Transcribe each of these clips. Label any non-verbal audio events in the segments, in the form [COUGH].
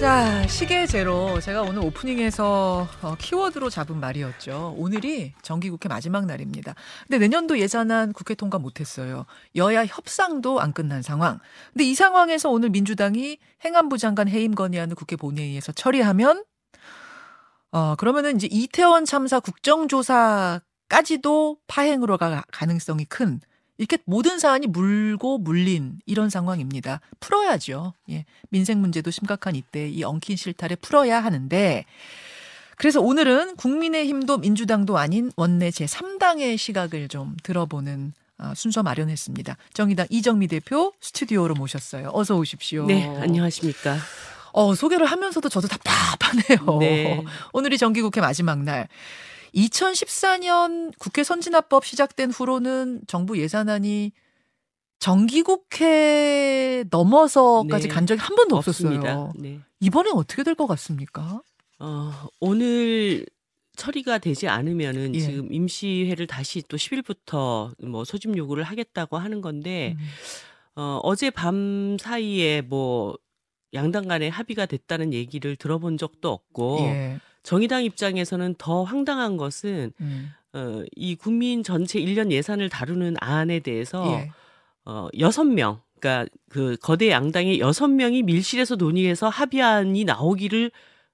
자, 시계 제로. 제가 오늘 오프닝에서 어, 키워드로 잡은 말이었죠. 오늘이 정기국회 마지막 날입니다. 근데 내년도 예산안 국회 통과 못했어요. 여야 협상도 안 끝난 상황. 근데 이 상황에서 오늘 민주당이 행안부 장관 해임 건의안을 국회 본회의에서 처리하면 어, 그러면은 이제 이태원 참사 국정조사까지도 파행으로 가 가능성이 큰 이렇게 모든 사안이 물고 물린 이런 상황입니다. 풀어야죠. 예. 민생 문제도 심각한 이때 이 엉킨 실타래 풀어야 하는데 그래서 오늘은 국민의힘도 민주당도 아닌 원내 제3당의 시각을 좀 들어보는 아, 순서 마련했습니다. 정의당 이정미 대표 스튜디오로 모셨어요. 어서 오십시오. 네, 안녕하십니까. 어, 소개를 하면서도 저도 답답하네요. 네. 오늘이 정기국회 마지막 날. 2014년 국회 선진화법 시작된 후로는 정부 예산안이 정기국회 넘어서까지 네. 간 적이 한 번도 없습니다. 없었어요. 네. 이번엔 어떻게 될 것 같습니까? 어, 오늘 처리가 되지 않으면은 예. 지금 임시회를 다시 또 10일부터 뭐 소집 요구를 하겠다고 하는 건데 음. 어, 어제 밤 사이에 뭐 양당 간에 합의가 됐다는 얘기를 들어본 적도 없고 예. 정의당 입장에서는 더 황당한 것은 음. 어, 이 국민 전체 1년 예산을 다루는 안에 대해서 예. 어, 여섯 명, 그러니까 그 거대 양당의 여섯 명이 밀실에서 논의해서 합의안이 나오기를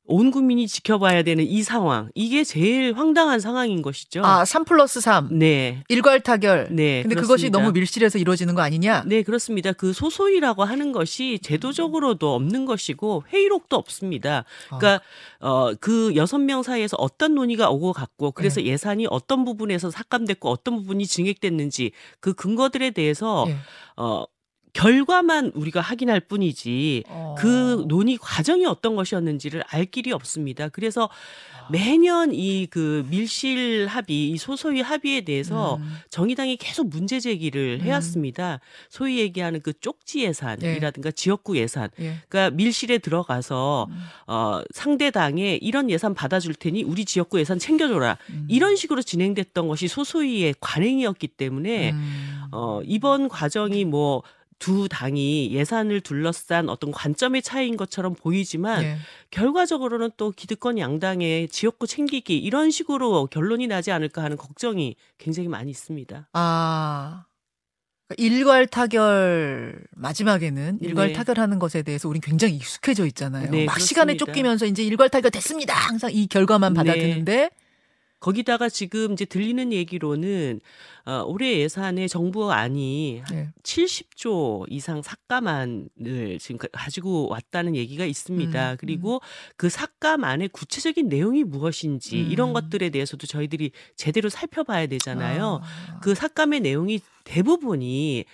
온 국민이 지켜봐야 되는 이 상황. 이게 제일 황당한 상황인 것이죠. 아, 3 플러스 3. 네. 일괄 타결. 네. 근데 그것이 그렇습니다. 너무 밀실에서 이루어지는 거 아니냐? 네, 그렇습니다. 그 소소이라고 하는 것이 제도적으로도 없는 것이고 회의록도 없습니다. 그러니까 어그 여섯 명 사이에서 어떤 논의가 오고 갔고 그래서 네. 예산이 어떤 부분에서 삭감됐고 어떤 부분이 증액됐는지 그 근거들에 대해서 예. 어 결과만 우리가 확인할 뿐이지 어. 그 논의 과정이 어떤 것이었는지를 알 길이 없습니다. 그래서 아. 매년 이 그 밀실 합의, 이 소소위 합의에 대해서 음. 정의당이 계속 문제 제기를 음. 해왔습니다. 소위 얘기하는 그 쪽지 예산이라든가 지역구 예산. 예. 그러니까 밀실에 들어가서 음. 어 상대 당에 이런 예산 받아줄 테니 우리 지역구 예산 챙겨줘라. 음. 이런 식으로 진행됐던 것이 소소위의 관행이었기 때문에 음. 어, 이번 과정이 뭐 두 당이 예산을 둘러싼 어떤 관점의 차이인 것처럼 보이지만 예. 결과적으로는 또 기득권 양당의 지역구 챙기기 이런 식으로 결론이 나지 않을까 하는 걱정이 굉장히 많이 있습니다. 아. 그러니까 일괄 타결 마지막에는 일괄 네. 타결하는 것에 대해서 우린 굉장히 익숙해져 있잖아요. 네, 막 시간에 그렇습니다. 쫓기면서 이제 일괄 타결 됐습니다. 항상 이 결과만 네. 받아드는데 거기다가 지금 이제 들리는 얘기로는 어, 올해 예산에 정부 안이 네. 70조 이상 삭감안을 지금 가- 가지고 왔다는 얘기가 있습니다. 음, 그리고 그 삭감안의 구체적인 내용이 무엇인지 음. 이런 것들에 대해서도 저희들이 제대로 살펴봐야 되잖아요. 아. 그 삭감의 내용이 대부분이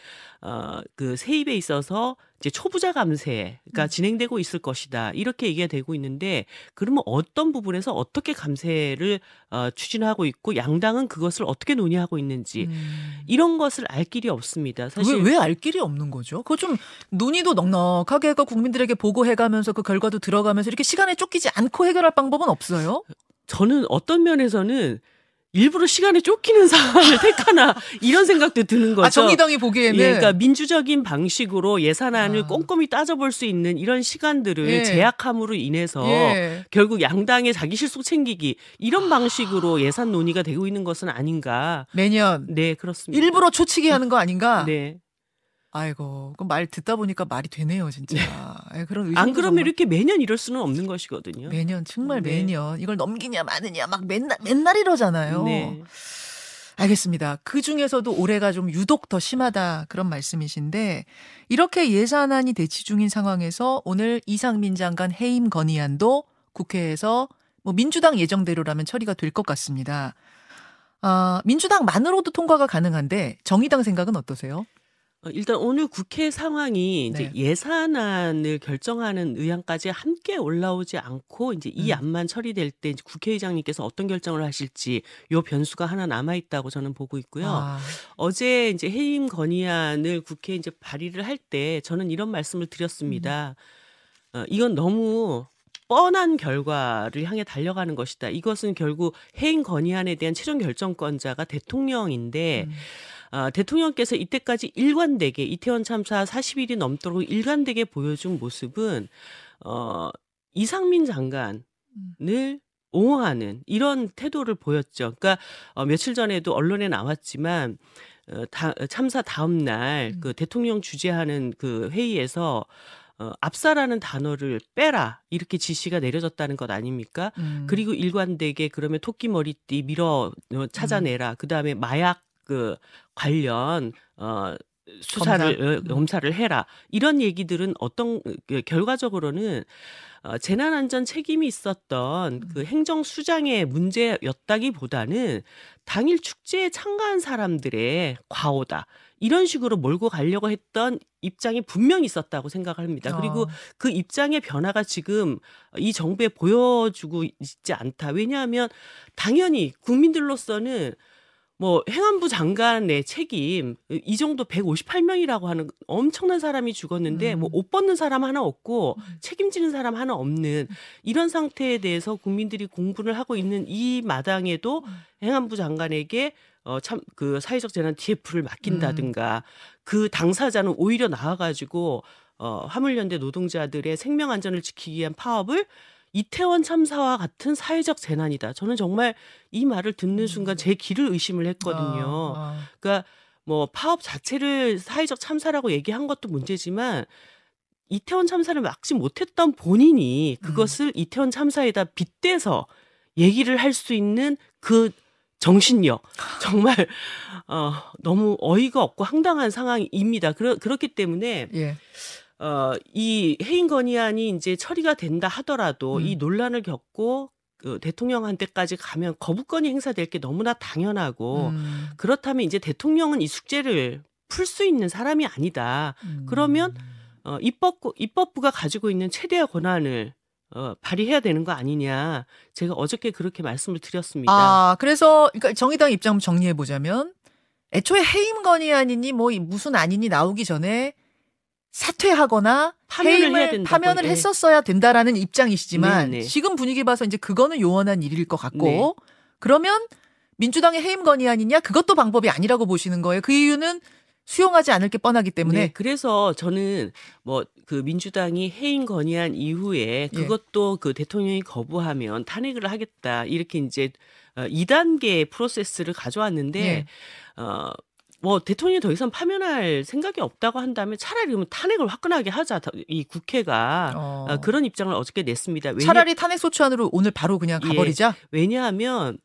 어, 그 세입에 있어서 이제 초부자 감세가 음. 진행되고 있을 것이다. 이렇게 얘기가 되고 있는데 그러면 어떤 부분에서 어떻게 감세를 어, 추진하고 있고 양당은 그것을 어떻게 논의하고 있는지 음. 이런 것을 알 길이 없습니다. 사실 왜왜알 길이 없는 거죠? 그거 좀 논의도 넉넉하게 해가 국민들에게 보고해가면서 그 결과도 들어가면서 이렇게 시간에 쫓기지 않고 해결할 방법은 없어요? 저는 어떤 면에서는 일부러 시간에 쫓기는 상황을 [LAUGHS] 택하나 이런 생각도 드는 거죠. 아 정의당이 보기에는 예, 그러니까 민주적인 방식으로 예산안을 아. 꼼꼼히 따져볼 수 있는 이런 시간들을 예. 제약함으로 인해서 예. 결국 양당의 자기 실속 챙기기 이런 방식으로 예산 논의가 되고 있는 것은 아닌가. 매년 네, 그렇습니다. 일부러 초치게 하는 거 아닌가? 네. 아이고, 그럼 말 듣다 보니까 말이 되네요, 진짜. 예, 그런 안 그러면 정말 이렇게 매년 이럴 수는 없는 것이거든요. 매년 정말 네. 매년 이걸 넘기냐 마느냐 막 맨날 맨날 이러잖아요. 네. 알겠습니다. 그 중에서도 올해가 좀 유독 더 심하다 그런 말씀이신데 이렇게 예산안이 대치 중인 상황에서 오늘 이상민 장관 해임 건의안도 국회에서 뭐 민주당 예정대로라면 처리가 될 것 같습니다. 아, 민주당만으로도 통과가 가능한데 정의당 생각은 어떠세요? 어, 일단 오늘 국회 상황이 이제 네. 예산안을 결정하는 의안까지 함께 올라오지 않고 이제 이 음. 안만 처리될 때 이제 국회의장님께서 어떤 결정을 하실지 요 변수가 하나 남아 있다고 저는 보고 있고요. 아, 어제 이제 해임 건의안을 국회에 이제 발의를 할 때 저는 이런 말씀을 드렸습니다. 어, 이건 너무 뻔한 결과를 향해 달려가는 것이다. 이것은 결국 해임 건의안에 대한 최종 결정권자가 대통령인데 음. 아, 대통령께서 이때까지 일관되게 이태원 참사 40일이 넘도록 일관되게 보여준 모습은 어 이상민 장관을 옹호하는 이런 태도를 보였죠. 그러니까 어, 며칠 전에도 언론에 나왔지만 어, 다, 참사 다음 날 음. 그 대통령 주재하는 그 회의에서 어, 압사라는 단어를 빼라 이렇게 지시가 내려졌다는 것 아닙니까? 음. 그리고 일관되게 그러면 토끼 머리띠 밀어 어, 찾아내라. 그 다음에 마약 그 관련 어 수사를 검사. 어, 음. 검사를 해라. 이런 얘기들은 어떤 그 결과적으로는 어, 재난안전 책임이 있었던 음. 그 행정수장의 문제였다기보다는 당일 축제에 참가한 사람들의 과오다. 이런 식으로 몰고 가려고 했던 입장이 분명히 있었다고 생각합니다. 그리고 어. 그 입장의 변화가 지금 이 정부에 보여주고 있지 않다. 왜냐하면 당연히 국민들로서는 뭐 행안부 장관의 책임 이 정도 158명이라고 하는 엄청난 사람이 죽었는데 음. 뭐옷 벗는 사람 하나 없고 책임지는 사람 하나 없는 이런 상태에 대해서 국민들이 공분을 하고 있는 이 마당에도 행안부 장관에게 어 참 그 사회적 재난 TF를 맡긴다든가 그 당사자는 오히려 나와 가지고 어 화물연대 노동자들의 생명 안전을 지키기 위한 파업을 이태원 참사와 같은 사회적 재난이다. 저는 정말 이 말을 듣는 순간 제 귀를 의심을 했거든요. 어, 어. 그러니까 뭐 파업 자체를 사회적 참사라고 얘기한 것도 문제지만 이태원 참사를 막지 못했던 본인이 그것을 이태원 참사에다 빗대서 얘기를 할 수 있는 그 정신력 정말 어 너무 어이가 없고 황당한 상황입니다. 그러, 그렇기 때문에 예. 어, 이 해임 건의안이 이제 처리가 된다 하더라도 음. 이 논란을 겪고 그 대통령한테까지 가면 거부권이 행사될 게 너무나 당연하고 음. 그렇다면 이제 대통령은 이 숙제를 풀 수 있는 사람이 아니다. 음. 그러면 어, 입법 입법부가 가지고 있는 최대의 권한을 어, 발휘해야 되는 거 아니냐. 제가 어저께 그렇게 말씀을 드렸습니다. 아, 그래서 그러니까 정의당 입장 정리해 보자면 애초에 해임 건의안이니 뭐이 무슨 안이니 나오기 전에 사퇴하거나 파면을 해임을 해야 된다고, 파면을 예. 했었어야 된다라는 입장이시지만 네, 네. 지금 분위기 봐서 이제 그거는 요원한 일일 것 같고 네. 그러면 민주당의 해임 건의안이냐 그것도 방법이 아니라고 보시는 거예요. 그 이유는 수용하지 않을 게 뻔하기 때문에 네, 그래서 저는 뭐 그 민주당이 해임 건의안 이후에 예. 그것도 그 대통령이 거부하면 탄핵을 하겠다 이렇게 이제 어, 2단계 프로세스를 가져왔는데 예. 어. 뭐 대통령이 더 이상 파면할 생각이 없다고 한다면 차라리 그러면 탄핵을 화끈하게 하자 더- 이 국회가 어. 어, 그런 입장을 어저께 냈습니다. 왜냐, 차라리 탄핵 소추안으로 오늘 바로 그냥 예. 가버리자. 왜냐하면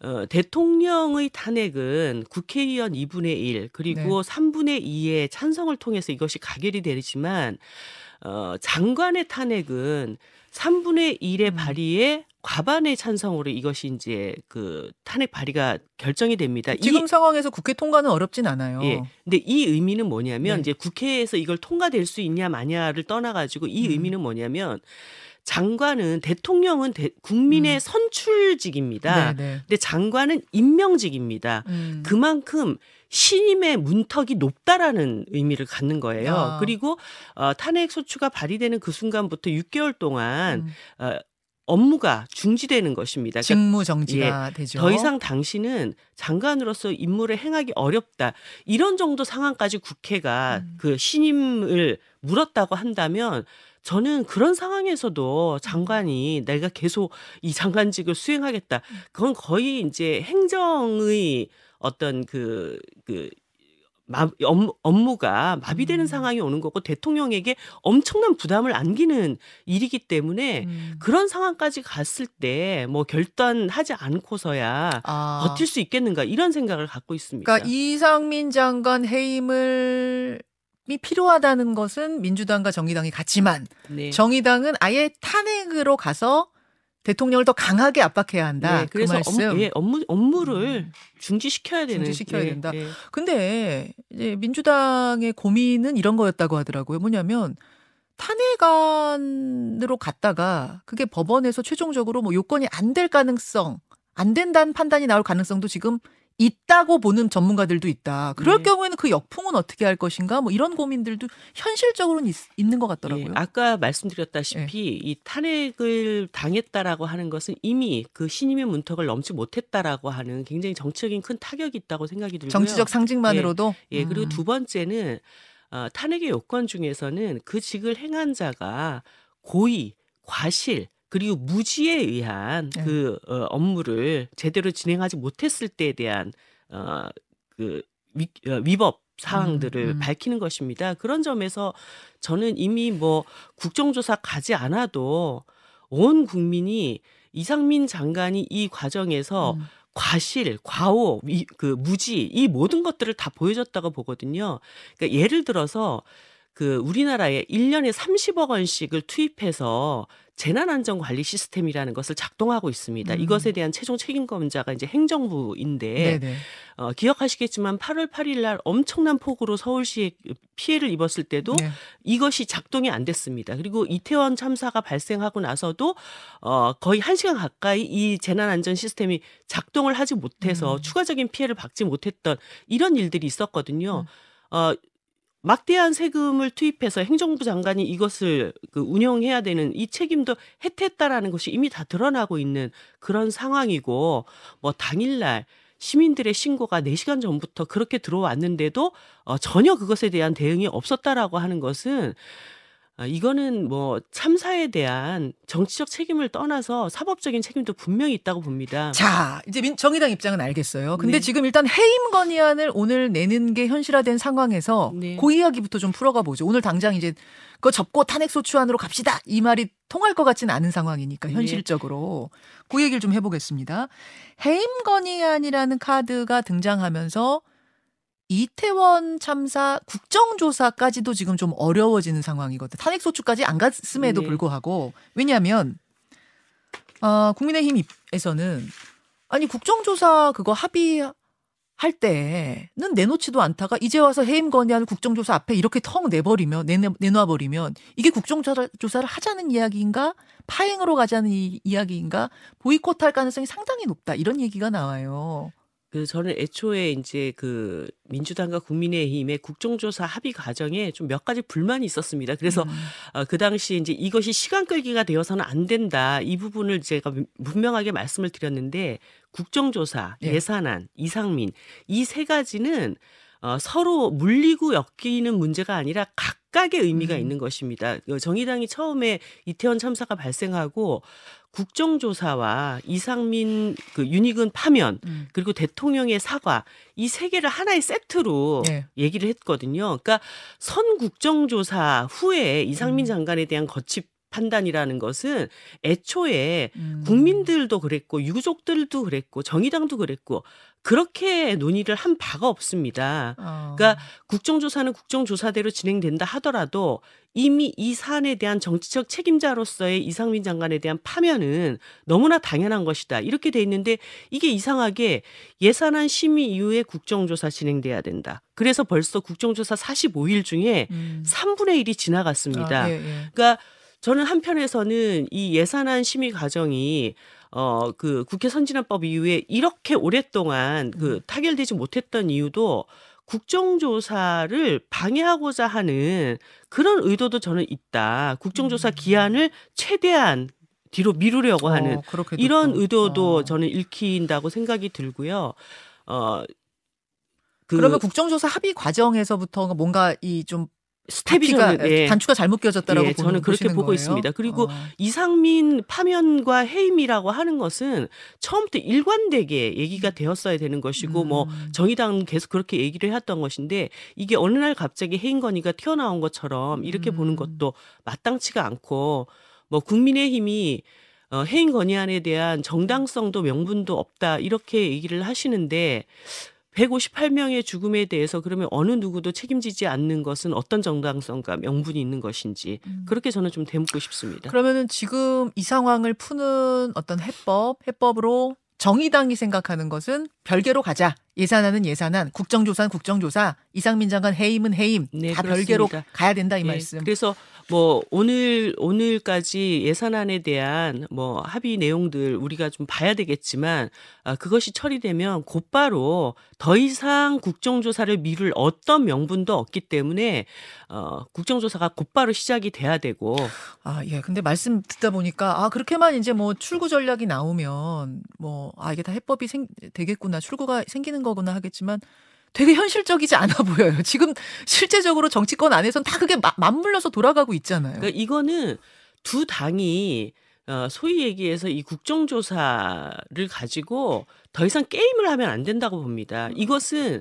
어, 대통령의 탄핵은 국회의원 2분의 1 그리고 네. 3분의 2의 찬성을 통해서 이것이 가결이 되지만 어, 장관의 탄핵은 3분의 1의 음. 발의에 과반의 찬성으로 이것이 이제 그 탄핵 발의가 결정이 됩니다. 이- 지금 상황에서 국회 통과는 어렵진 않아요. 예. 근데 이 의미는 뭐냐면 네. 이제 국회에서 이걸 통과될 수 있냐 마냐를 떠나 가지고 이 음. 의미는 뭐냐면 장관은 대통령은 대- 국민의 음. 선출직입니다. 네, 네. 근데 장관은 임명직입니다. 음. 그만큼 신임의 문턱이 높다라는 의미를 갖는 거예요. 아. 그리고 어, 탄핵 소추가 발의되는 그 순간부터 6개월 동안 음. 어, 업무가 중지되는 것입니다. 그러니까 직무 정지가 되죠. 더 이상 당신은 장관으로서 임무를 행하기 어렵다. 이런 정도 상황까지 국회가 음. 그 신임을 물었다고 한다면 저는 그런 상황에서도 장관이 내가 계속 이 장관직을 수행하겠다. 그건 거의 이제 행정의 어떤 그, 그, 마, 업무, 업무 가 마비되는 음. 상황이 오는 거고 대통령에게 엄청난 부담을 안기는 일이기 때문에 음. 그런 상황까지 갔을 때 뭐 결단하지 않고서야 아. 버틸 수 있겠는가 이런 생각을 갖고 있습니다. 그러니까 이상민 장관 해임을 이 필요하다는 것은 민주당과 정의당이 같지만 네. 정의당은 아예 탄핵으로 가서 대통령을 더 강하게 압박해야 한다. 네, 그 그래서 말씀. 업무, 예, 업무 업무를 음. 중지시켜야 되는 중지시켜야 예, 된다. 예. 근데 이제 민주당의 고민은 이런 거였다고 하더라고요. 뭐냐면 탄핵안으로 갔다가 그게 법원에서 최종적으로 뭐 요건이 안 될 가능성, 안 된다는 판단이 나올 가능성도 지금 있다고 보는 전문가들도 있다. 그럴 네. 경우에는 그 역풍은 어떻게 할 것인가? 뭐 이런 고민들도 현실적으로는 있, 있는 것 같더라고요. 예, 아까 말씀드렸다시피 이 탄핵을 당했다라고 하는 것은 이미 그 신임의 문턱을 넘지 못했다라고 하는 굉장히 정치적인 큰 타격이 있다고 생각이 들고요. 정치적 상징만으로도. 예, 그리고 음. 두 번째는 어, 탄핵의 요건 중에서는 그 직을 행한 자가 고의 과실 그리고 무지에 의한 네. 그 어, 업무를 제대로 진행하지 못했을 때에 대한 어, 그 위, 어, 위법 사항들을 음, 음. 밝히는 것입니다. 그런 점에서 저는 이미 뭐 국정조사 가지 않아도 온 국민이 이상민 장관이 이 과정에서 음. 과실, 과오, 위, 그 무지 이 모든 것들을 다 보여줬다고 보거든요. 그러니까 예를 들어서 그 우리나라에 1년에 30억 원씩을 투입해서 재난안전관리 시스템이라는 것을 작동하고 있습니다. 음. 이것에 대한 최종 책임검자가 이제 행정부인데 네네. 어, 기억하시겠지만 8월 8일 날 엄청난 폭우로 서울시에 피해를 입었을 때도 네. 이것이 작동이 안 됐습니다. 그리고 이태원 참사가 발생하고 나서도 어 거의 한시간 가까이 이 재난 안전 시스템이 작동을 하지 못해서 음. 추가적인 피해를 받지 못했던 이런 일들이 있었거든요. 음. 어 막대한 세금을 투입해서 행정부 장관이 이것을 그 운영해야 되는 이 책임도 해태했다라는 것이 이미 다 드러나고 있는 그런 상황이고 뭐 당일날 시민들의 신고가 4시간 전부터 그렇게 들어왔는데도 어, 전혀 그것에 대한 대응이 없었다라고 하는 것은 아, 이거는 뭐 참사에 대한 정치적 책임을 떠나서 사법적인 책임도 분명히 있다고 봅니다. 자, 이제 민, 정의당 입장은 알겠어요. 근데 네. 지금 일단 해임 건의안을 오늘 내는 게 현실화된 상황에서 네. 그 이야기부터 좀 풀어가 보죠. 오늘 당장 이제 그거 접고 탄핵 소추안으로 갑시다. 이 말이 통할 것 같지는 않은 상황이니까 네. 현실적으로 그 얘기를 좀 해보겠습니다. 해임 건의안이라는 카드가 등장하면서 이태원 참사 국정조사까지도 지금 좀 어려워지는 상황이거든. 탄핵 소추까지 안 갔음에도 네. 불구하고 왜냐하면 아, 국민의힘에서는 아니 국정조사 그거 합의 할 때는 내놓지도 않다가 이제 와서 해임 건의안을 국정조사 앞에 이렇게 텅 내버리면 내내, 내놔 버리면 이게 국정조사를 조사를 하자는 이야기인가 파행으로 가자는 이, 이야기인가 보이콧할 가능성이 상당히 높다 이런 얘기가 나와요. 그 저는 애초에 이제 그 민주당과 국민의힘의 국정조사 합의 과정에 좀 몇 가지 불만이 있었습니다. 그래서 음. 어, 그 당시 이제 이것이 시간 끌기가 되어서는 안 된다. 이 부분을 제가 분명하게 말씀을 드렸는데 국정조사, 예. 예산안, 이상민 이세 가지는 어, 서로 물리고 엮이는 문제가 아니라 각각의 의미가 음. 있는 것입니다. 그 정의당이 처음에 이태원 참사가 발생하고 국정조사와 이상민 그 윤희근 파면 음. 그리고 대통령의 사과 이 세 개를 하나의 세트로 예. 얘기를 했거든요. 그러니까 선 국정조사 후에 이상민 음. 장관에 대한 거치 판단이라는 것은 애초에 음. 국민들도 그랬고 유족들도 그랬고 정의당도 그랬고 그렇게 논의를 한 바가 없습니다. 어. 그러니까 국정조사는 국정조사대로 진행된다 하더라도 이미 이 사안에 대한 정치적 책임자로서의 이상민 장관에 대한 파면은 너무나 당연한 것이다. 이렇게 돼 있는데 이게 이상하게 예산안 심의 이후에 국정조사 진행돼야 된다. 그래서 벌써 국정조사 45일 중에 음. 3분의 1이 지나갔습니다. 아, 예, 예. 그러니까 저는 한편에서는 이 예산안 심의 과정이 어 그 국회 선진화법 이후에 이렇게 오랫동안 그 타결되지 못했던 이유도 국정조사를 방해하고자 하는 그런 의도도 저는 있다. 국정조사 기한을 최대한 뒤로 미루려고 하는 어, 이런 또. 의도도 어. 저는 읽힌다고 생각이 들고요. 어, 그 그러면 국정조사 합의 과정에서부터 뭔가 이 좀 스텝이 저는, 예. 단추가 잘못 껴졌다라고 예, 저는 그렇게 보고 거예요? 있습니다. 그리고 어. 이상민 파면과 해임이라고 하는 것은 처음부터 일관되게 얘기가 되었어야 되는 것이고 뭐 음. 정의당은 계속 그렇게 얘기를 해왔던 것인데 이게 어느 날 갑자기 해임 건의가 튀어나온 것처럼 이렇게 음. 보는 것도 마땅치가 않고 뭐 국민의힘이 어, 해임 건의안에 대한 정당성도 명분도 없다 이렇게 얘기를 하시는데 158명의 죽음에 대해서 그러면 어느 누구도 책임지지 않는 것은 어떤 정당성과 명분이 있는 것인지 음. 그렇게 저는 좀 되묻고 싶습니다. 그러면은 지금 이 상황을 푸는 어떤 해법, 해법으로 정의당이 생각하는 것은 별개로 가자. 예산안은 예산안, 국정조사는 국정조사, 이상민 장관 해임은 해임. 네, 다 별개로 그렇습니다. 가야 된다 이 예, 말씀. 그래서 뭐 오늘 오늘까지 예산안에 대한 뭐 합의 내용들 우리가 좀 봐야 되겠지만 아, 그것이 처리되면 곧바로 더 이상 국정조사를 미룰 어떤 명분도 없기 때문에 어, 국정조사가 곧바로 시작이 돼야 되고 아, 예. 근데 말씀 듣다 보니까 아, 그렇게만 이제 뭐 출구 전략이 나오면 뭐 아, 이게 다 해법이 생 되겠구나. 출구가 생기는 거구나 하겠지만 되게 현실적이지 않아 보여요. [LAUGHS] 지금 실제적으로 정치권 안에선 다 그게 마- 맞물려서 돌아가고 있잖아요. 그러니까 이거는 두 당이 어, 소위 얘기해서 이 국정조사를 가지고 더 이상 게임을 하면 안 된다고 봅니다. 이것은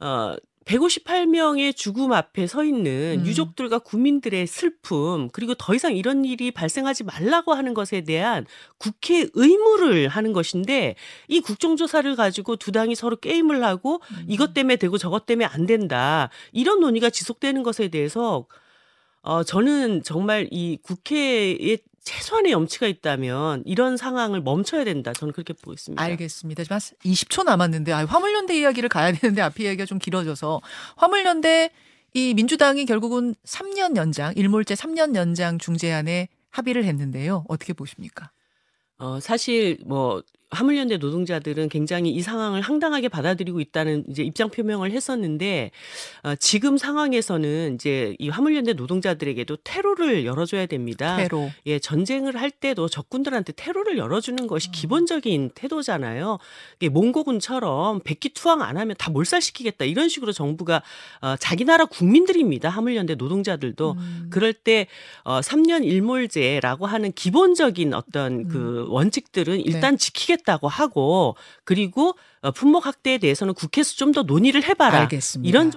어 158명의 죽음 앞에 서 있는 음. 유족들과 국민들의 슬픔 그리고 더 이상 이런 일이 발생하지 말라고 하는 것에 대한 국회 의무를 하는 것인데 이 국정조사를 가지고 두 당이 서로 게임을 하고 음. 이것 때문에 되고 저것 때문에 안 된다 이런 논의가 지속되는 것에 대해서 어 저는 정말 이 국회에 최소한의 염치가 있다면 이런 상황을 멈춰야 된다. 저는 그렇게 보고 있습니다. 알겠습니다. 지금 한 20초 남았는데 아, 화물연대 이야기를 가야 되는데 앞에 이야기가 좀 길어져서 화물연대 이 민주당이 결국은 3년 연장 일몰제 3년 연장 중재안에 합의를 했는데요. 어떻게 보십니까? 어 사실 뭐 화물연대 노동자들은 굉장히 이 상황을 황당하게 받아들이고 있다는 이제 입장 표명을 했었는데 어 지금 상황에서는 이제 이 화물연대 노동자들에게도 테러를 열어줘야 됩니다. 테로. 예, 전쟁을 할 때도 적군들한테 테러를 열어주는 것이 기본적인 태도잖아요. 이게 몽고군처럼 백기투항 안 하면 다 몰살시키겠다 이런 식으로 정부가 어, 자기 나라 국민들입니다. 화물연대 노동자들도 음. 그럴 때 어, 3년 일몰제라고 하는 기본적인 어떤 그 원칙들은 일단 지키 겠다고 하고 그리고 어, 품목 확대에 대해서는 국회에서 좀 더 논의를 해봐라. 알겠습니다. 이런